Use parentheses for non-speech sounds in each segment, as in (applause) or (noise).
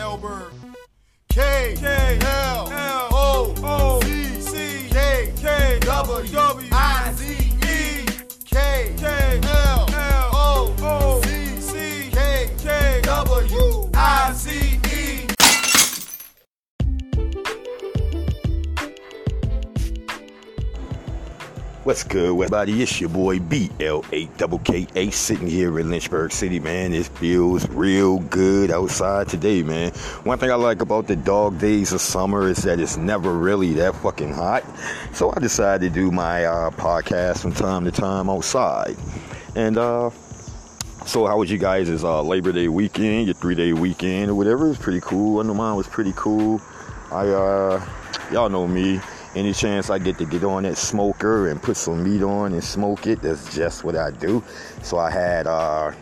Elberg. K K What's good, everybody? It's your boy BL8KKA sitting here in Lynchburg City, man. It feels real good outside today, man. One thing I like about the dog days of summer is that it's never really that fucking hot. So I decided to do my uh, podcast from time to time outside. And, uh, so how was you guys' Is uh, Labor Day weekend, your three day weekend or whatever? It was pretty cool. I know mine was pretty cool. I, uh, y'all know me. Any chance I get to get on that smoker and put some meat on and smoke it, that's just what I do. So I had, uh,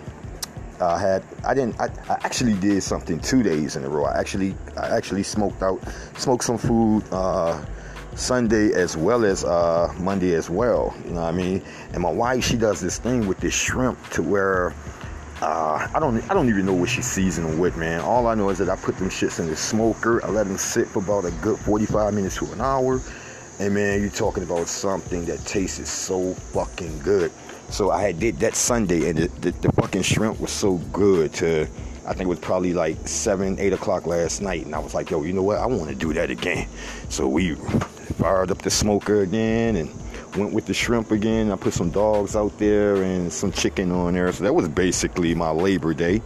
I had, I didn't, I, I actually did something two days in a row. I actually, I actually smoked out, smoked some food, uh, Sunday as well as uh, Monday as well. You know what I mean? And my wife, she does this thing with this shrimp to where uh, I don't I don't even know what she's seasoning with, man. All I know is that I put them shits in the smoker. I let them sit for about a good 45 minutes to an hour. And man, you're talking about something that tastes so fucking good. So I had did that Sunday, and the, the, the fucking shrimp was so good. To I think it was probably like seven, eight o'clock last night, and I was like, yo, you know what? I want to do that again. So we fired up the smoker again and went with the shrimp again. I put some dogs out there and some chicken on there. So that was basically my Labor Day.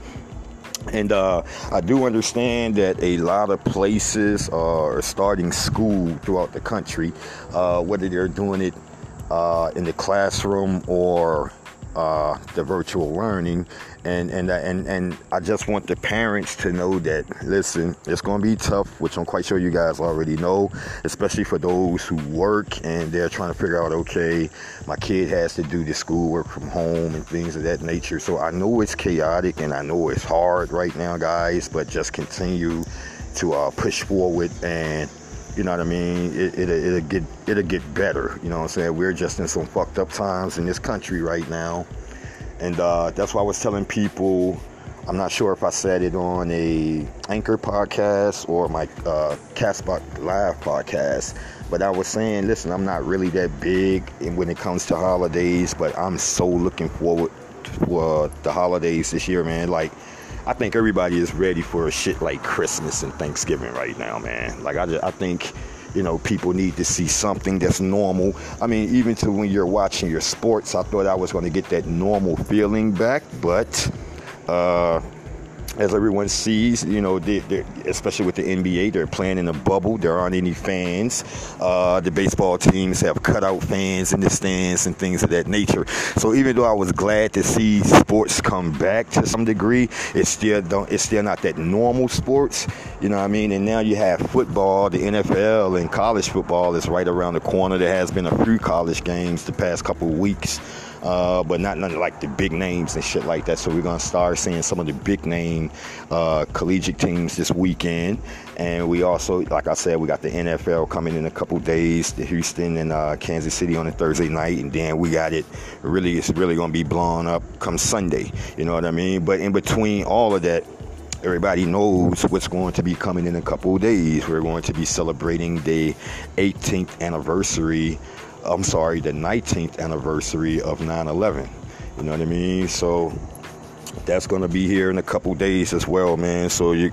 And uh, I do understand that a lot of places are starting school throughout the country, uh, whether they're doing it uh, in the classroom or uh, the virtual learning, and and and and I just want the parents to know that listen, it's going to be tough, which I'm quite sure you guys already know, especially for those who work and they're trying to figure out, okay, my kid has to do the schoolwork from home and things of that nature. So I know it's chaotic and I know it's hard right now, guys, but just continue to uh, push forward and you know what I mean? It, it, it'll get it'll get better. You know what I'm saying? We're just in some fucked up times in this country right now, and uh, that's why I was telling people. I'm not sure if I said it on a Anchor podcast or my uh, Castbox Live podcast, but I was saying, listen, I'm not really that big when it comes to holidays, but I'm so looking forward for the holidays this year, man. Like I think everybody is ready for a shit like Christmas and Thanksgiving right now, man. Like I, just, I think, you know, people need to see something that's normal. I mean, even to when you're watching your sports, I thought I was going to get that normal feeling back, but uh, as everyone sees, you know, they, especially with the NBA, they're playing in a bubble. There aren't any fans. Uh, the baseball teams have cutout fans in the stands and things of that nature. So even though I was glad to see sports come back to some degree, it's still don't. It's still not that normal sports. You know what I mean? And now you have football, the NFL, and college football is right around the corner. There has been a few college games the past couple of weeks uh, but not none like the big names and shit like that. So we're gonna start seeing some of the big name uh, collegiate teams this weekend, and we also, like I said, we got the NFL coming in a couple days, the Houston and uh, Kansas City on a Thursday night, and then we got it. Really, it's really gonna be blown up come Sunday. You know what I mean? But in between all of that everybody knows what's going to be coming in a couple days. We're going to be celebrating the 18th anniversary I'm sorry, the 19th anniversary of 9/11. You know what I mean? So that's going to be here in a couple days as well, man. So you,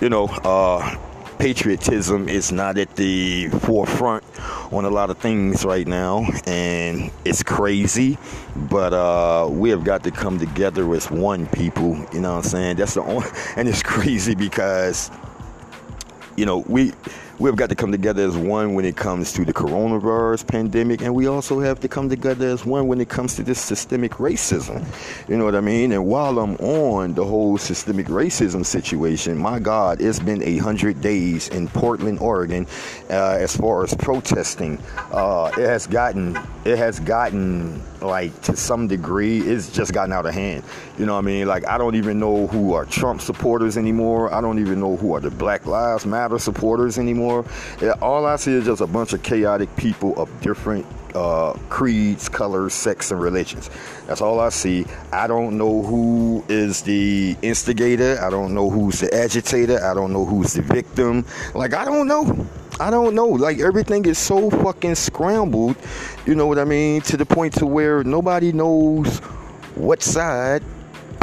you know, uh, patriotism is not at the forefront on a lot of things right now, and it's crazy. But uh, we have got to come together as one people. You know what I'm saying? That's the (laughs) only, and it's crazy because, you know, we we've got to come together as one when it comes to the coronavirus pandemic, and we also have to come together as one when it comes to this systemic racism. You know what I mean? And while I'm on the whole systemic racism situation, my God, it's been a hundred days in Portland, Oregon, uh, as far as protesting. Uh, it has gotten it has gotten like to some degree it's just gotten out of hand you know what i mean like i don't even know who are trump supporters anymore i don't even know who are the black lives matter supporters anymore all i see is just a bunch of chaotic people of different uh, creeds, colors, sex, and religions. That's all I see. I don't know who is the instigator. I don't know who's the agitator. I don't know who's the victim. Like, I don't know. I don't know. Like everything is so fucking scrambled. You know what I mean? To the point to where nobody knows what side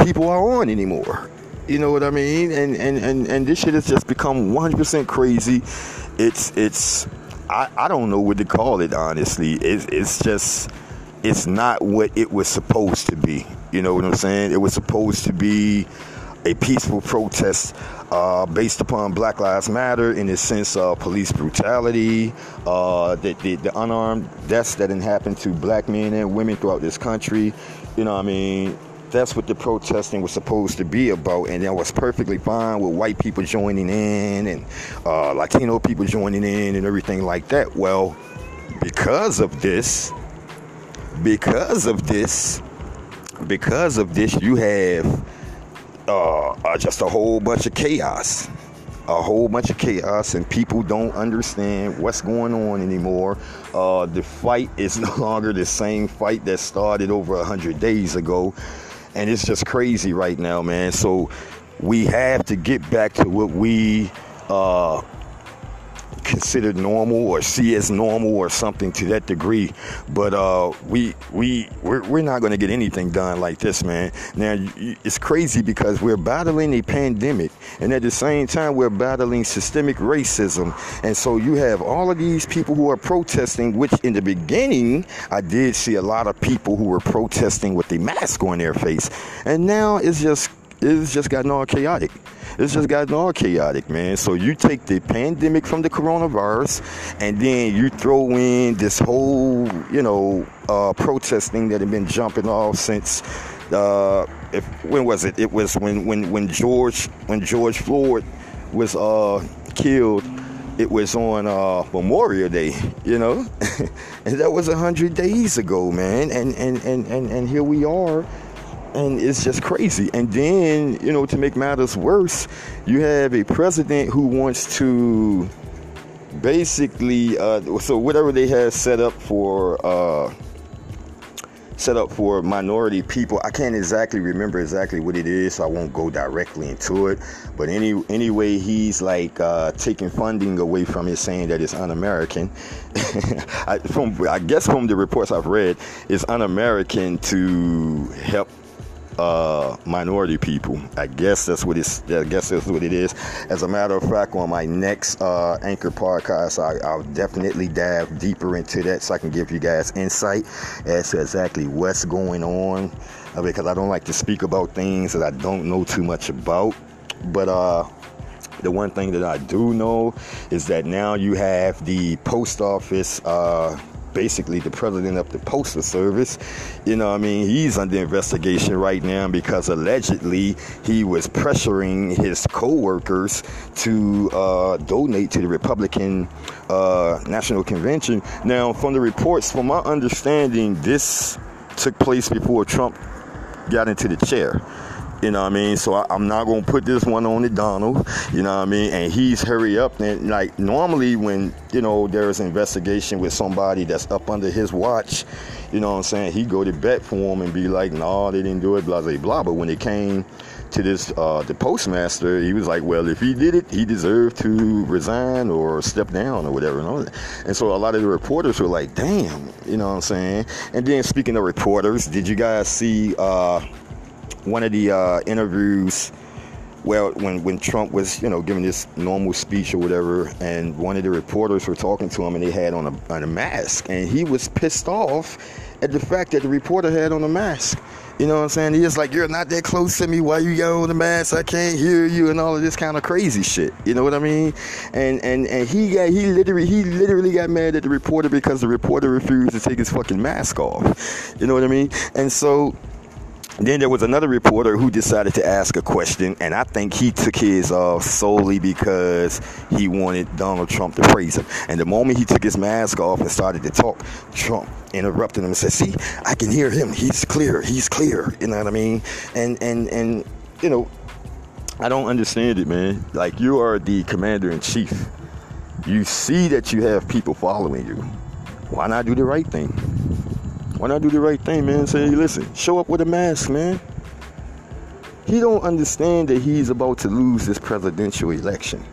people are on anymore. You know what I mean? And and and, and this shit has just become 100% crazy. It's it's I, I don't know what to call it honestly. It's it's just it's not what it was supposed to be. You know what I'm saying? It was supposed to be a peaceful protest uh, based upon Black Lives Matter in the sense of police brutality, uh, the, the, the, unarmed deaths that happened to black men and women throughout this country. You know what I mean? That's what the protesting was supposed to be about, and that was perfectly fine with white people joining in and uh, Latino people joining in and everything like that. Well, because of this, because of this, because of this, you have uh, uh, just a whole bunch of chaos. A whole bunch of chaos, and people don't understand what's going on anymore. Uh, the fight is (laughs) no longer the same fight that started over a hundred days ago, and it's just crazy right now, man. So we have to get back to what we uh, considered normal or see as normal or something to that degree. But uh, we we we're, we're not going to get anything done like this, man. Now it's crazy because we're battling a pandemic, and at the same time we're battling systemic racism. And so you have all of these people who are protesting, which in the beginning I did see a lot of people who were protesting with the mask on their face, and now it's just it's just gotten all chaotic. It's just gotten all chaotic, man. So you take the pandemic from the coronavirus, and then you throw in this whole, you know, uh, protesting that had been jumping off since. Uh, if, when was it? It was when when when George when George Floyd was uh, killed. It was on uh, Memorial Day, you know, (laughs) and that was a hundred days ago, man. And and and and and here we are and it's just crazy. And then, you know, to make matters worse, you have a president who wants to basically, uh, so whatever they have set up for, uh, set up for minority people. I can't exactly remember exactly what it is, so I won't go directly into it. But any anyway, he's like uh, taking funding away from it, saying that it's un-American. (laughs) I, from I guess from the reports I've read, it's un-American to help uh, minority people. I guess that's what it's. I guess that's what it is. As a matter of fact, on my next uh, anchor podcast, I, will definitely dive deeper into that so I can give you guys insight as to exactly what's going on. Uh, because I don't like to speak about things that I don't know too much about. But uh, the one thing that I do know is that now you have the post office uh, basically the president of the postal service. You know, I mean, he's under investigation right now because allegedly he was pressuring his co-workers to uh, donate to the Republican uh, National Convention. Now, from the reports, from my understanding, this took place before Trump got into the chair. You know what I mean? So I, am not gonna put this one on the Donald. You know what I mean? And he's hurry up and like normally when you know there's investigation with somebody that's up under his watch, you know what I'm saying? He go to bet for him and be like, no, they didn't do it, blah blah blah. But when it came to this uh, the postmaster, he was like, well, if he did it, he deserved to resign or step down or whatever. And so a lot of the reporters were like, damn, you know what I'm saying? And then speaking of reporters, did you guys see? Uh, one of the uh, interviews well when when Trump was you know giving this normal speech or whatever and one of the reporters were talking to him and they had on a, on a mask and he was pissed off at the fact that the reporter had on a mask. You know what I'm saying? He like you're not that close to me. Why you got on the mask? I can't hear you and all of this kind of crazy shit. You know what I mean? And and and he got he literally he literally got mad at the reporter because the reporter refused to take his fucking mask off. You know what I mean? And so then there was another reporter who decided to ask a question, and I think he took his off solely because he wanted Donald Trump to praise him. And the moment he took his mask off and started to talk, Trump interrupted him and said, "See, I can hear him. He's clear. He's clear." You know what I mean? And and and you know, I don't understand it, man. Like you are the commander in chief. You see that you have people following you. Why not do the right thing? Why not do the right thing, man? Say, listen, show up with a mask, man. He don't understand that he's about to lose this presidential election.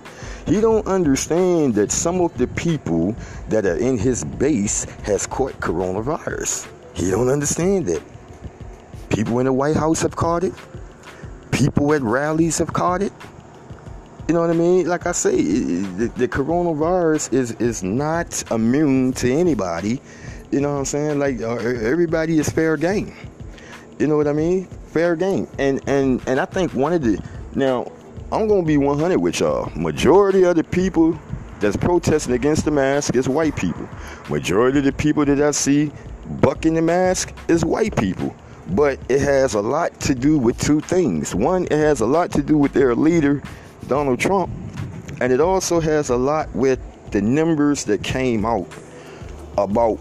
He don't understand that some of the people that are in his base has caught coronavirus. He don't understand that. People in the White House have caught it. People at rallies have caught it. You know what I mean? Like I say, the, the coronavirus is is not immune to anybody you know what I'm saying? Like uh, everybody is fair game. You know what I mean? Fair game. And and and I think one of the now I'm gonna be 100 with y'all. Majority of the people that's protesting against the mask is white people. Majority of the people that I see bucking the mask is white people. But it has a lot to do with two things. One, it has a lot to do with their leader, Donald Trump, and it also has a lot with the numbers that came out about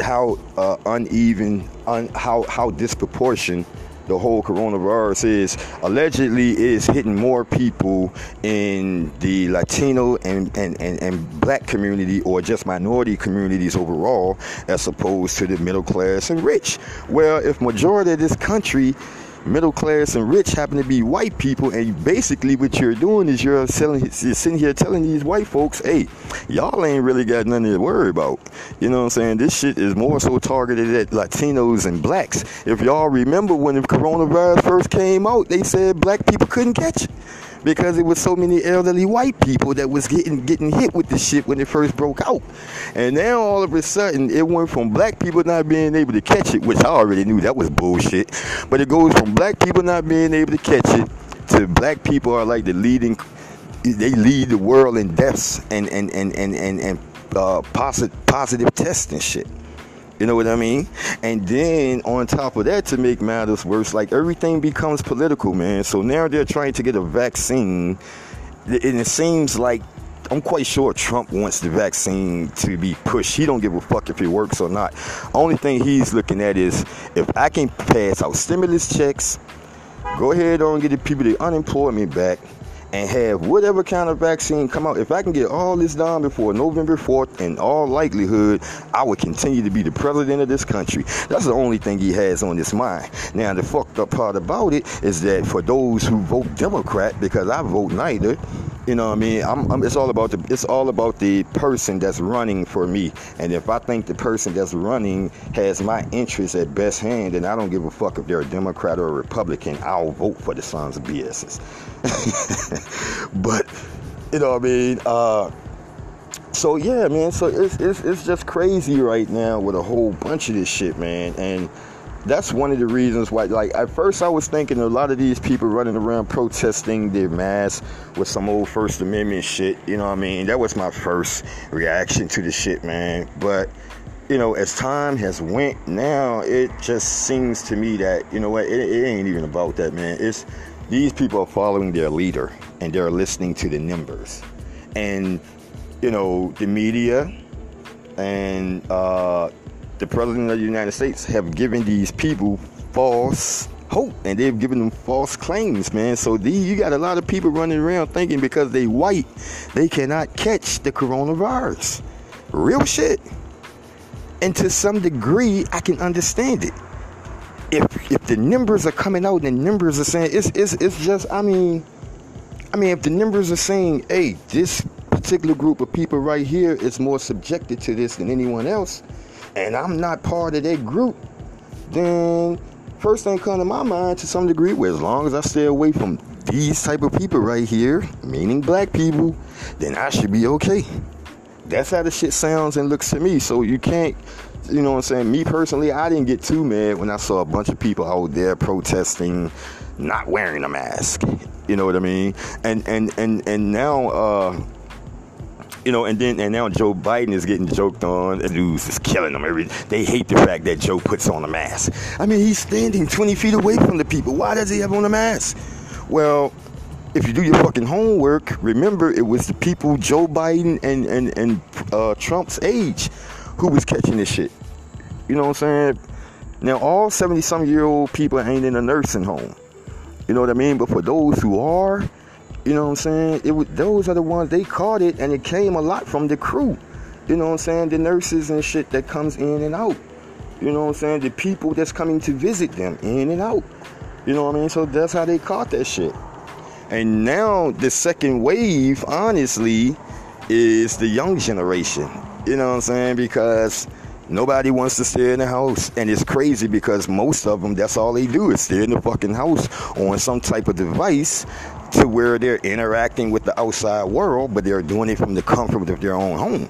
how uh, uneven, un, how how disproportionate the whole coronavirus is allegedly is hitting more people in the Latino and, and, and, and black community or just minority communities overall as opposed to the middle class and rich. Well, if majority of this country middle class and rich happen to be white people, and basically what you're doing is you're selling, you're sitting here telling these white folks, hey, y'all ain't really got nothing to worry about. You know what I'm saying? This shit is more so targeted at Latinos and blacks. If y'all remember when the coronavirus first came out, they said black people couldn't catch it because it was so many elderly white people that was getting getting hit with the shit when it first broke out. And now all of a sudden it went from black people not being able to catch it, which I already knew that was bullshit, but it goes from black people not being able to catch it to black people are like the leading they lead the world in deaths and and and and and, and uh, positive positive tests and shit. You know what I mean? And then on top of that, to make matters worse, like everything becomes political, man. So now they're trying to get a vaccine, and it seems like I'm quite sure Trump wants the vaccine to be pushed. He don't give a fuck if it works or not. Only thing he's looking at is if I can pass out stimulus checks, go ahead on get the people the unemployment back and have whatever kind of vaccine come out. If I can get all this done before November 4th, in all likelihood, I would continue to be the president of this country. That's the only thing he has on his mind. Now, the fucked up part about it is that for those who vote Democrat, because I vote neither, you know what I mean? I'm, I'm, it's all about the it's all about the person that's running for me. And if I think the person that's running has my interests at best hand, then I don't give a fuck if they're a Democrat or a Republican. I'll vote for the sons of BS's. (laughs) but you know what I mean? Uh, so yeah, man. So it's, it's it's just crazy right now with a whole bunch of this shit, man. And that's one of the reasons why like at first i was thinking a lot of these people running around protesting their mass with some old first amendment shit you know what i mean that was my first reaction to the shit man but you know as time has went now it just seems to me that you know what it, it ain't even about that man it's these people are following their leader and they're listening to the numbers and you know the media and uh the president of the United States have given these people false hope and they've given them false claims, man. So these, you got a lot of people running around thinking because they white, they cannot catch the coronavirus. Real shit. And to some degree, I can understand it. If if the numbers are coming out and the numbers are saying it's it's it's just I mean I mean if the numbers are saying, hey, this particular group of people right here is more subjected to this than anyone else, and I'm not part of that group, then first thing come to my mind to some degree, where as long as I stay away from these type of people right here, meaning black people, then I should be okay. That's how the shit sounds and looks to me. So you can't, you know what I'm saying? Me personally, I didn't get too mad when I saw a bunch of people out there protesting not wearing a mask. You know what I mean? And and and and now uh You know, and then and now Joe Biden is getting joked on. The news is killing them. Every they hate the fact that Joe puts on a mask. I mean, he's standing 20 feet away from the people. Why does he have on a mask? Well, if you do your fucking homework, remember it was the people Joe Biden and and and uh, Trump's age who was catching this shit. You know what I'm saying? Now all 70 some year old people ain't in a nursing home. You know what I mean? But for those who are, you know what I'm saying? It was those are the ones they caught it, and it came a lot from the crew. You know what I'm saying? The nurses and shit that comes in and out. You know what I'm saying? The people that's coming to visit them in and out. You know what I mean? So that's how they caught that shit. And now the second wave, honestly, is the young generation. You know what I'm saying? Because nobody wants to stay in the house. And it's crazy because most of them, that's all they do is stay in the fucking house on some type of device to where they're interacting with the outside world, but they're doing it from the comfort of their own home.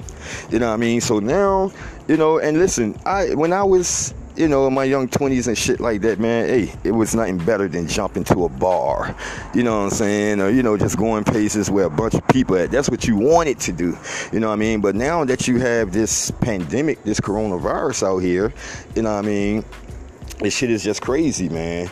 You know what I mean? So now, you know, and listen, I when I was you know, in my young 20s and shit like that, man, hey, it was nothing better than jumping to a bar. You know what I'm saying? Or, you know, just going places where a bunch of people at. That's what you wanted to do. You know what I mean? But now that you have this pandemic, this coronavirus out here, you know what I mean? This shit is just crazy, man.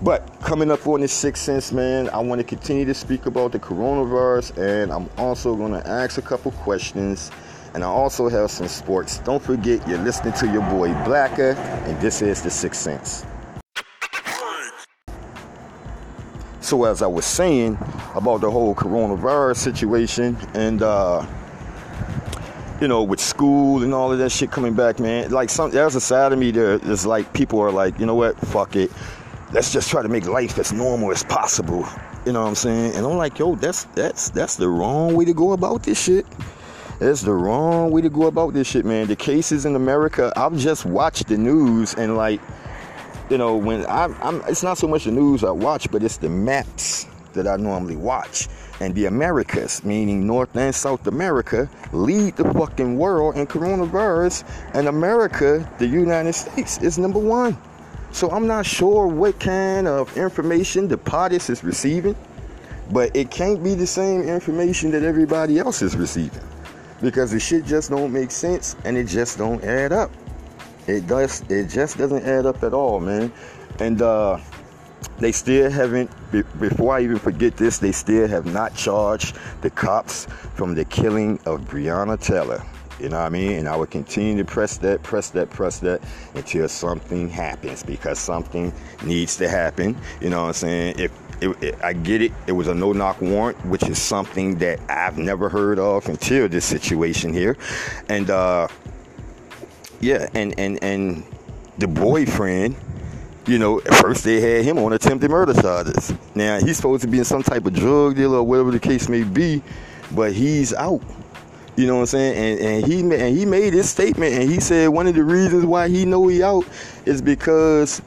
But coming up on this sixth sense, man, I want to continue to speak about the coronavirus, and I'm also going to ask a couple questions, and I also have some sports. Don't forget, you're listening to your boy Blacker, and this is the sixth sense. So, as I was saying about the whole coronavirus situation, and uh, you know, with school and all of that shit coming back, man, like some there's a side of me there that's like people are like, you know what, fuck it let's just try to make life as normal as possible. You know what I'm saying? And I'm like, yo, that's that's that's the wrong way to go about this shit. That's the wrong way to go about this shit, man. The cases in America, I've just watched the news and like, you know, when I'm, I'm it's not so much the news I watch, but it's the maps that I normally watch. And the Americas, meaning North and South America, lead the fucking world in coronavirus. And America, the United States, is number one. So I'm not sure what kind of information the POTUS is receiving, but it can't be the same information that everybody else is receiving because the shit just don't make sense and it just don't add up. It does. It just doesn't add up at all, man. And uh, they still haven't. Before I even forget this, they still have not charged the cops from the killing of Breonna Taylor. You know what I mean? And I will continue to press that, press that, press that until something happens because something needs to happen. You know what I'm saying? If it, it, I get it, it was a no knock warrant, which is something that I've never heard of until this situation here. And uh, yeah, and, and, and the boyfriend, you know, at first they had him on attempted murder charges. Now he's supposed to be in some type of drug deal or whatever the case may be, but he's out. You know what I'm saying? And, and he and he made his statement, and he said one of the reasons why he know he out is because,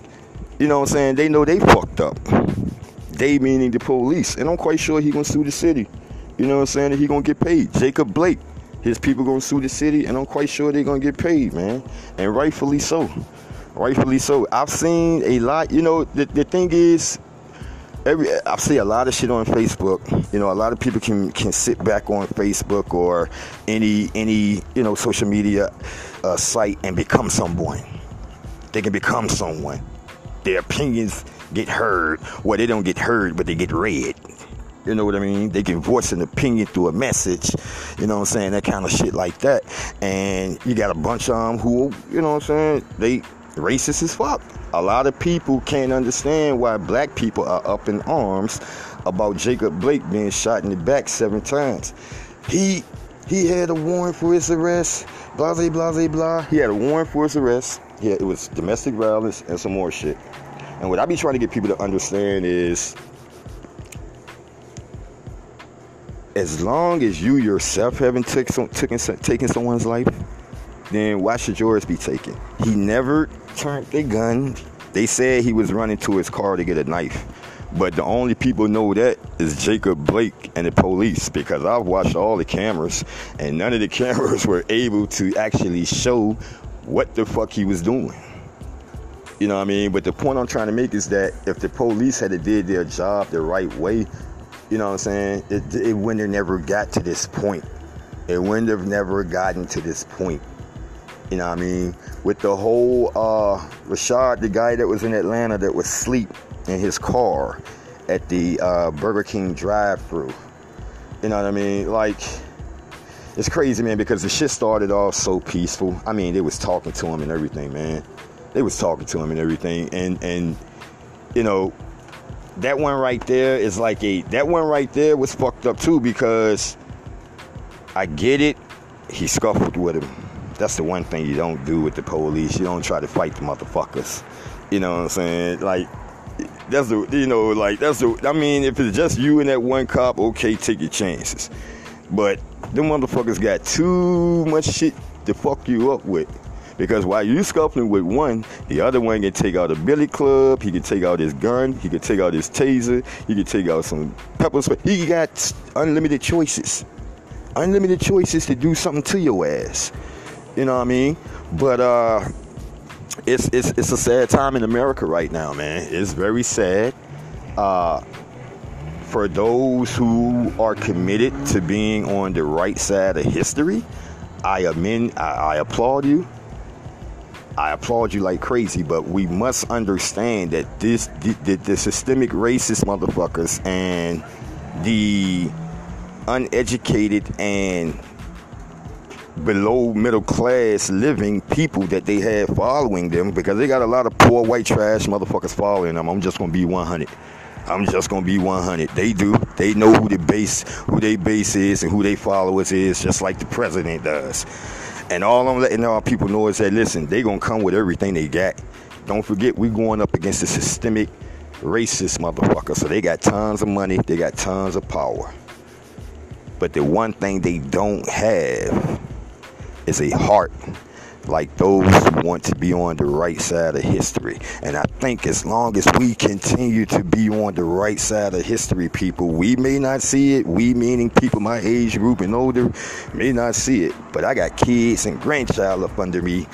you know what I'm saying? They know they fucked up. They meaning the police, and I'm quite sure he gonna sue the city. You know what I'm saying? he gonna get paid. Jacob Blake, his people gonna sue the city, and I'm quite sure they gonna get paid, man, and rightfully so. Rightfully so. I've seen a lot. You know, the, the thing is, every I see a lot of shit on Facebook. You know, a lot of people can can sit back on Facebook or any any you know social media uh, site and become someone. They can become someone. Their opinions get heard. Well, they don't get heard, but they get read. You know what I mean? They can voice an opinion through a message. You know what I'm saying? That kind of shit like that. And you got a bunch of them who, you know what I'm saying? They racist as fuck a lot of people can't understand why black people are up in arms about Jacob Blake being shot in the back seven times. He he had a warrant for his arrest, blah blah blah blah. He had a warrant for his arrest. Yeah, it was domestic violence and some more shit. And what I be trying to get people to understand is as long as you yourself haven't took some, taken, taken someone's life, then why should yours be taken? He never turned the gun. They said he was running to his car to get a knife. But the only people know that is Jacob Blake and the police because I've watched all the cameras and none of the (laughs) cameras were able to actually show what the fuck he was doing. You know what I mean? But the point I'm trying to make is that if the police had did their job the right way, you know what I'm saying, it, it wouldn't have never got to this point it wouldn't have never gotten to this point. You know what I mean? With the whole uh, Rashad, the guy that was in Atlanta that was asleep in his car at the uh, Burger King drive-through. You know what I mean? Like, it's crazy, man, because the shit started off so peaceful. I mean, they was talking to him and everything, man. They was talking to him and everything, and and you know, that one right there is like a that one right there was fucked up too because I get it. He scuffled with him. That's the one thing you don't do with the police. You don't try to fight the motherfuckers. You know what I'm saying? Like that's the you know like that's the I mean if it's just you and that one cop, okay, take your chances. But them motherfuckers got too much shit to fuck you up with. Because while you scuffling with one, the other one can take out a billy club, he can take out his gun, he can take out his taser, he can take out some pepper spray. He got unlimited choices. Unlimited choices to do something to your ass. You know what I mean? But uh it's it's it's a sad time in America right now, man. It's very sad. Uh for those who are committed to being on the right side of history, I amend I, I applaud you. I applaud you like crazy, but we must understand that this the, the, the systemic racist motherfuckers and the uneducated and below middle class living people that they have following them because they got a lot of poor white trash motherfuckers following them. I'm just gonna be 100. I'm just gonna be 100. They do. They know who the base, who they base is, and who they followers is, just like the president does. And all I'm letting our people know is that listen, they gonna come with everything they got. Don't forget, we going up against a systemic racist motherfucker. So they got tons of money, they got tons of power. But the one thing they don't have is a heart like those who want to be on the right side of history. And I think as long as we continue to be on the right side of history, people, we may not see it. We, meaning people my age group and older, may not see it. But I got kids and grandchild up under me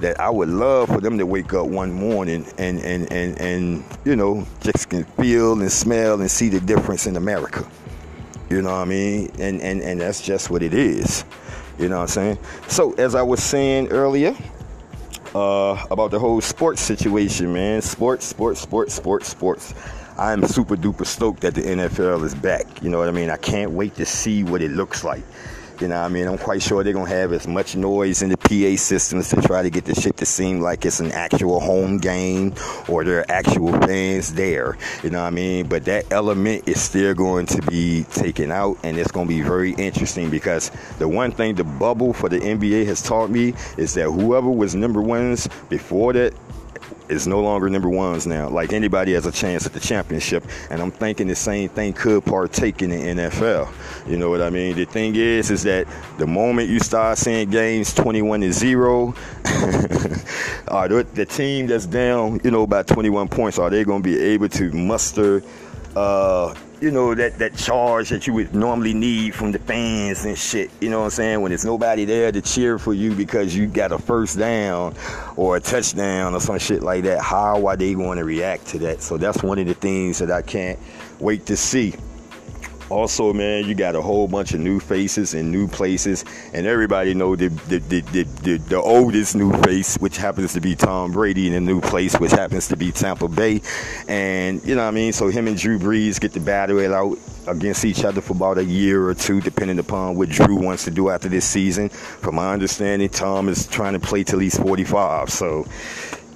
that I would love for them to wake up one morning and, and, and, and you know, just can feel and smell and see the difference in America. You know what I mean? And, and, and that's just what it is. You know what I'm saying? So, as I was saying earlier, uh, about the whole sports situation, man. Sports, sports, sports, sports, sports. I'm super duper stoked that the NFL is back. You know what I mean? I can't wait to see what it looks like. You know what I mean? I'm quite sure they're going to have as much noise in the PA systems to try to get the shit to seem like it's an actual home game or there are actual fans there. You know what I mean? But that element is still going to be taken out and it's going to be very interesting because the one thing the bubble for the NBA has taught me is that whoever was number ones before that is no longer number ones now. Like anybody has a chance at the championship, and I'm thinking the same thing could partake in the NFL. You know what I mean? The thing is, is that the moment you start seeing games 21 to zero, (laughs) are the team that's down, you know, by 21 points, are they going to be able to muster? Uh, you know, that, that charge that you would normally need from the fans and shit. You know what I'm saying? When there's nobody there to cheer for you because you got a first down or a touchdown or some shit like that. How are they going to react to that? So that's one of the things that I can't wait to see. Also, man, you got a whole bunch of new faces and new places, and everybody know the the, the, the, the, oldest new face, which happens to be Tom Brady in a new place, which happens to be Tampa Bay. And, you know what I mean? So him and Drew Brees get the battle it out against each other for about a year or two, depending upon what Drew wants to do after this season. From my understanding, Tom is trying to play till he's 45. So,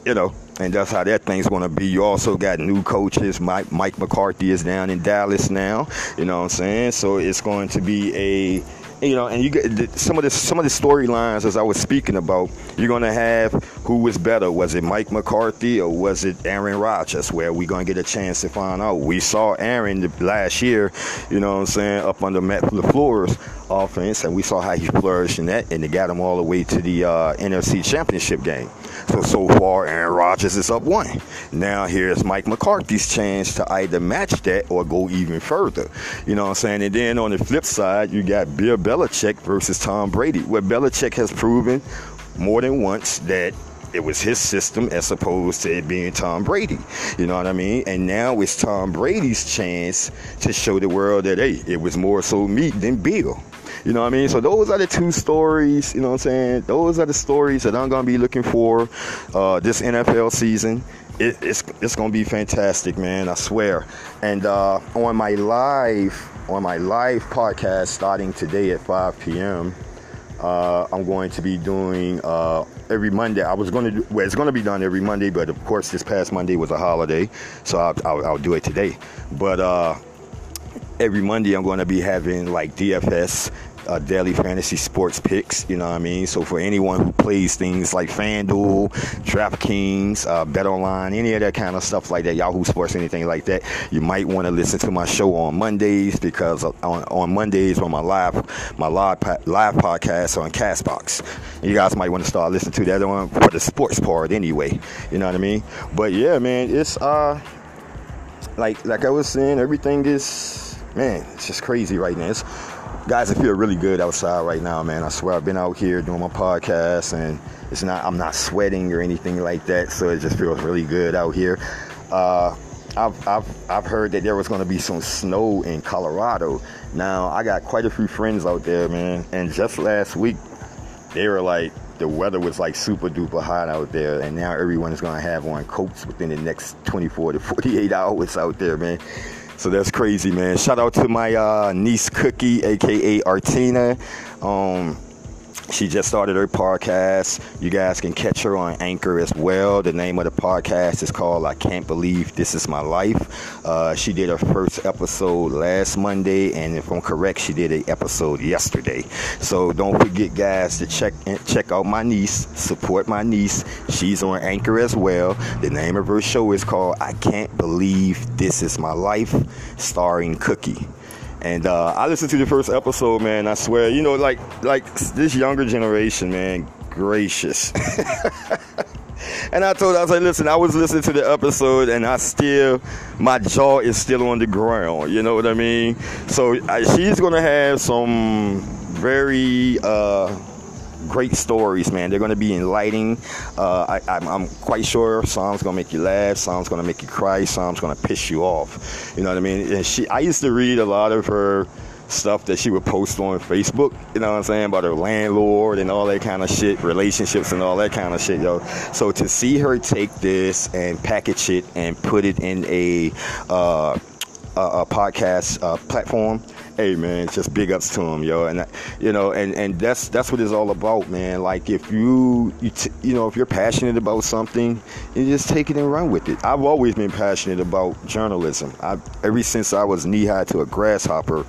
you know, and that's how that thing's going to be. You also got new coaches. Mike, Mike McCarthy is down in Dallas now. You know what I'm saying? So it's going to be a you know, and you get some of the some of the storylines as I was speaking about. You're gonna have who was better. Was it Mike McCarthy or was it Aaron Rodgers? Where we gonna get a chance to find out. We saw Aaron last year, you know what I'm saying, up under Matt LaFleur's offense, and we saw how he flourished in that, and it got him all the way to the uh, NFC Championship game. So so far, Aaron Rodgers is up one. Now here's Mike McCarthy's chance to either match that or go even further. You know what I'm saying? And then on the flip side, you got Bill Belichick versus Tom Brady, where Belichick has proven more than once that it was his system as opposed to it being Tom Brady. You know what I mean? And now it's Tom Brady's chance to show the world that hey, it was more so me than Bill. You know what I mean? So those are the two stories. You know what I'm saying? Those are the stories that I'm gonna be looking for uh, this NFL season. It, it's it's gonna be fantastic, man. I swear. And uh, on my live on my live podcast starting today at 5 p.m. Uh, I'm going to be doing uh, every Monday. I was going to do, well, it's going to be done every Monday, but of course, this past Monday was a holiday, so I'll, I'll, I'll do it today. But uh, every Monday, I'm going to be having like DFS uh, daily fantasy sports picks. You know what I mean? So for anyone who plays things like FanDuel, DraftKings, uh, BetOnline, any of that kind of stuff like that, Yahoo Sports, anything like that, you might want to listen to my show on Mondays because on, on Mondays on my live my live live podcast on Castbox. You guys might want to start listening to that one for the sports part anyway. You know what I mean? But yeah, man, it's uh like like I was saying, everything is man, it's just crazy right now. It's guys, I feel really good outside right now, man. I swear I've been out here doing my podcast and it's not I'm not sweating or anything like that, so it just feels really good out here. Uh, I've, I've, I've heard that there was going to be some snow in Colorado. Now, I got quite a few friends out there, man, and just last week, they were like, the weather was like super duper hot out there, and now everyone is going to have on coats within the next 24 to 48 (laughs) hours out there, man. So that's crazy, man. Shout out to my uh, niece Cookie, aka Artina. Um, she just started her podcast. You guys can catch her on Anchor as well. The name of the podcast is called I Can't Believe This Is My Life. Uh, she did her first episode last Monday, and if I'm correct, she did an episode yesterday. So don't forget, guys, to check check out my niece, support my niece. She's on Anchor as well. The name of her show is called I Can't Believe This Is My Life, starring Cookie. And uh, I listened to the first episode, man. I swear, you know, like like this younger generation, man, gracious. (laughs) and I told, I was like, listen, I was listening to the episode, and I still, my jaw is still on the ground. You know what I mean? So I, she's gonna have some very. Uh, great stories, man. They're going to be enlightening. Uh, I, am quite sure Psalm's going to make you laugh. Psalm's going to make you cry. Psalm's going to piss you off. You know what I mean? And she, I used to read a lot of her stuff that she would post on Facebook, you know what I'm saying, about her landlord and all that kind of shit, relationships and all that kind of shit, yo. So to see her take this and package it and put it in a uh, a, a podcast uh, platform hey man, just big ups to him, yo. And you know, and and that's that's what it's all about, man. Like if you you, t- you know if you're passionate about something, you just take it and run with it. I've always been passionate about journalism. I ever since I was knee high to a grasshopper,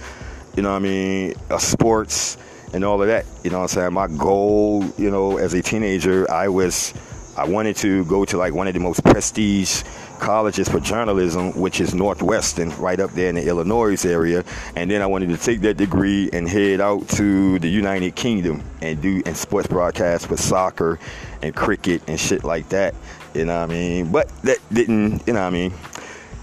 you know what I mean, uh, sports and all of that. You know what I'm saying? My goal, you know, as a teenager, I was I wanted to go to like one of the most prestige colleges for journalism, which is Northwestern, right up there in the Illinois area. And then I wanted to take that degree and head out to the United Kingdom and do and sports broadcast with soccer and cricket and shit like that. You know what I mean? But that didn't, you know what I mean?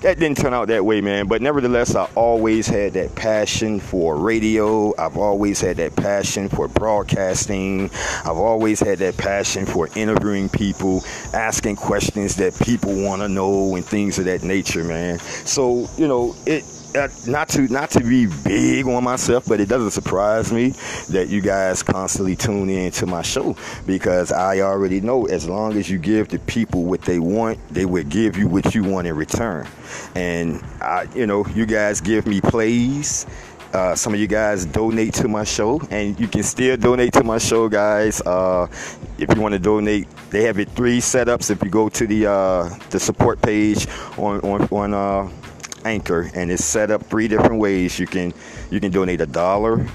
That didn't turn out that way, man. But nevertheless, I always had that passion for radio. I've always had that passion for broadcasting. I've always had that passion for interviewing people, asking questions that people want to know, and things of that nature, man. So, you know, it uh, not to not to be big on myself, but it doesn't surprise me that you guys constantly tune in to my show because I already know as long as you give the people what they want, they will give you what you want in return. And I, you know, you guys give me plays. Uh, some of you guys donate to my show, and you can still donate to my show, guys. Uh, if you want to donate, they have it three setups. If you go to the uh, the support page on on on uh, Anchor, and it's set up three different ways. You can you can donate a dollar.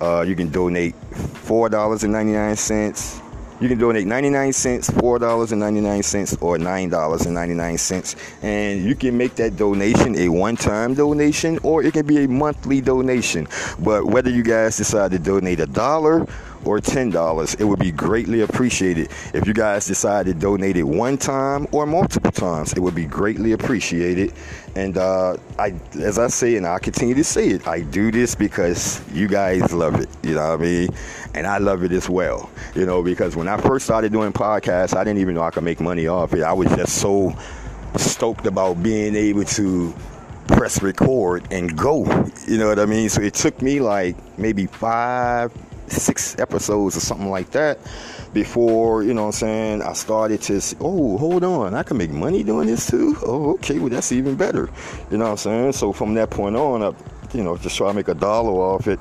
Uh, you can donate four dollars and ninety nine cents. You can donate 99 cents, $4.99, or $9.99. And you can make that donation a one time donation or it can be a monthly donation. But whether you guys decide to donate a dollar or $10. It would be greatly appreciated if you guys decide to donate it one time or multiple times. It would be greatly appreciated. And uh, I, as I say, and I continue to say it, I do this because you guys love it. You know what I mean? And I love it as well. You know, because when I first started doing podcasts, I didn't even know I could make money off it. I was just so stoked about being able to press record and go. You know what I mean? So it took me like maybe five, six episodes or something like that before, you know what I'm saying, I started to say, oh, hold on, I can make money doing this too? Oh, okay, well, that's even better. You know what I'm saying? So from that point on, I, you know, just try to make a dollar off it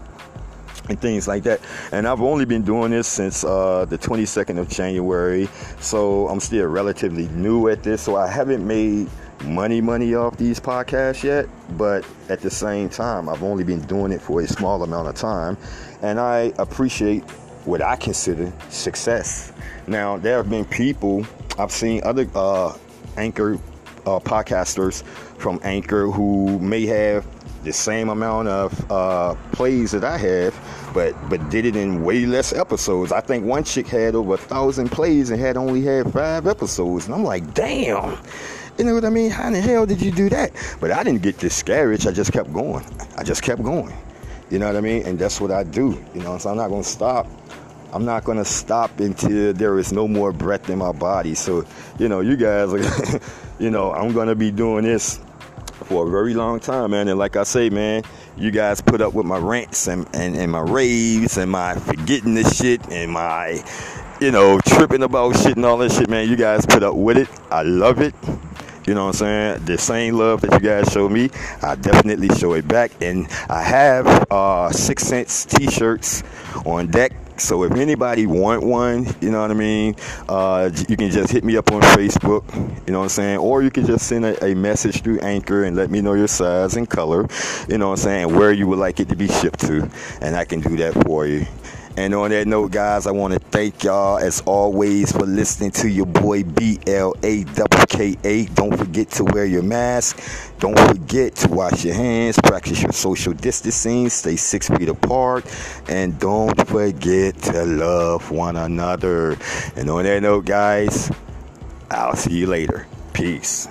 and things like that. And I've only been doing this since uh, the 22nd of January, so I'm still relatively new at this. So I haven't made money money off these podcasts yet, but at the same time, I've only been doing it for a small amount of time, and I appreciate what I consider success. Now, there have been people I've seen other uh, anchor uh, podcasters from Anchor who may have the same amount of uh, plays that I have, but but did it in way less episodes. I think one chick had over a thousand plays and had only had five episodes, and I'm like, damn. You know what I mean? How in the hell did you do that? But I didn't get discouraged. I just kept going. I just kept going. You know what I mean? And that's what I do. You know, so I'm not gonna stop. I'm not gonna stop until there is no more breath in my body. So, you know, you guys, (laughs) you know, I'm gonna be doing this for a very long time, man. And like I say, man, you guys put up with my rants and, and, and my raves and my forgetting this shit and my, you know, tripping about shit and all that shit, man. You guys put up with it. I love it. You know what I'm saying? The same love that you guys show me, I definitely show it back. And I have uh, 6th Sense t-shirts on deck. So if anybody want one, you know what I mean, uh, you can just hit me up on Facebook, you know what I'm saying, or you can just send a, a, message through Anchor and let me know your size and color, you know what I'm saying, where you would like it to be shipped to, and I can do that for you. And on that note, guys, I want to thank y'all as always for listening to your boy B L A W K A. Don't forget to wear your mask. Don't forget to wash your hands, practice your social distancing, stay six feet apart, and don't forget to love one another. And on that note, guys, I'll see you later. Peace.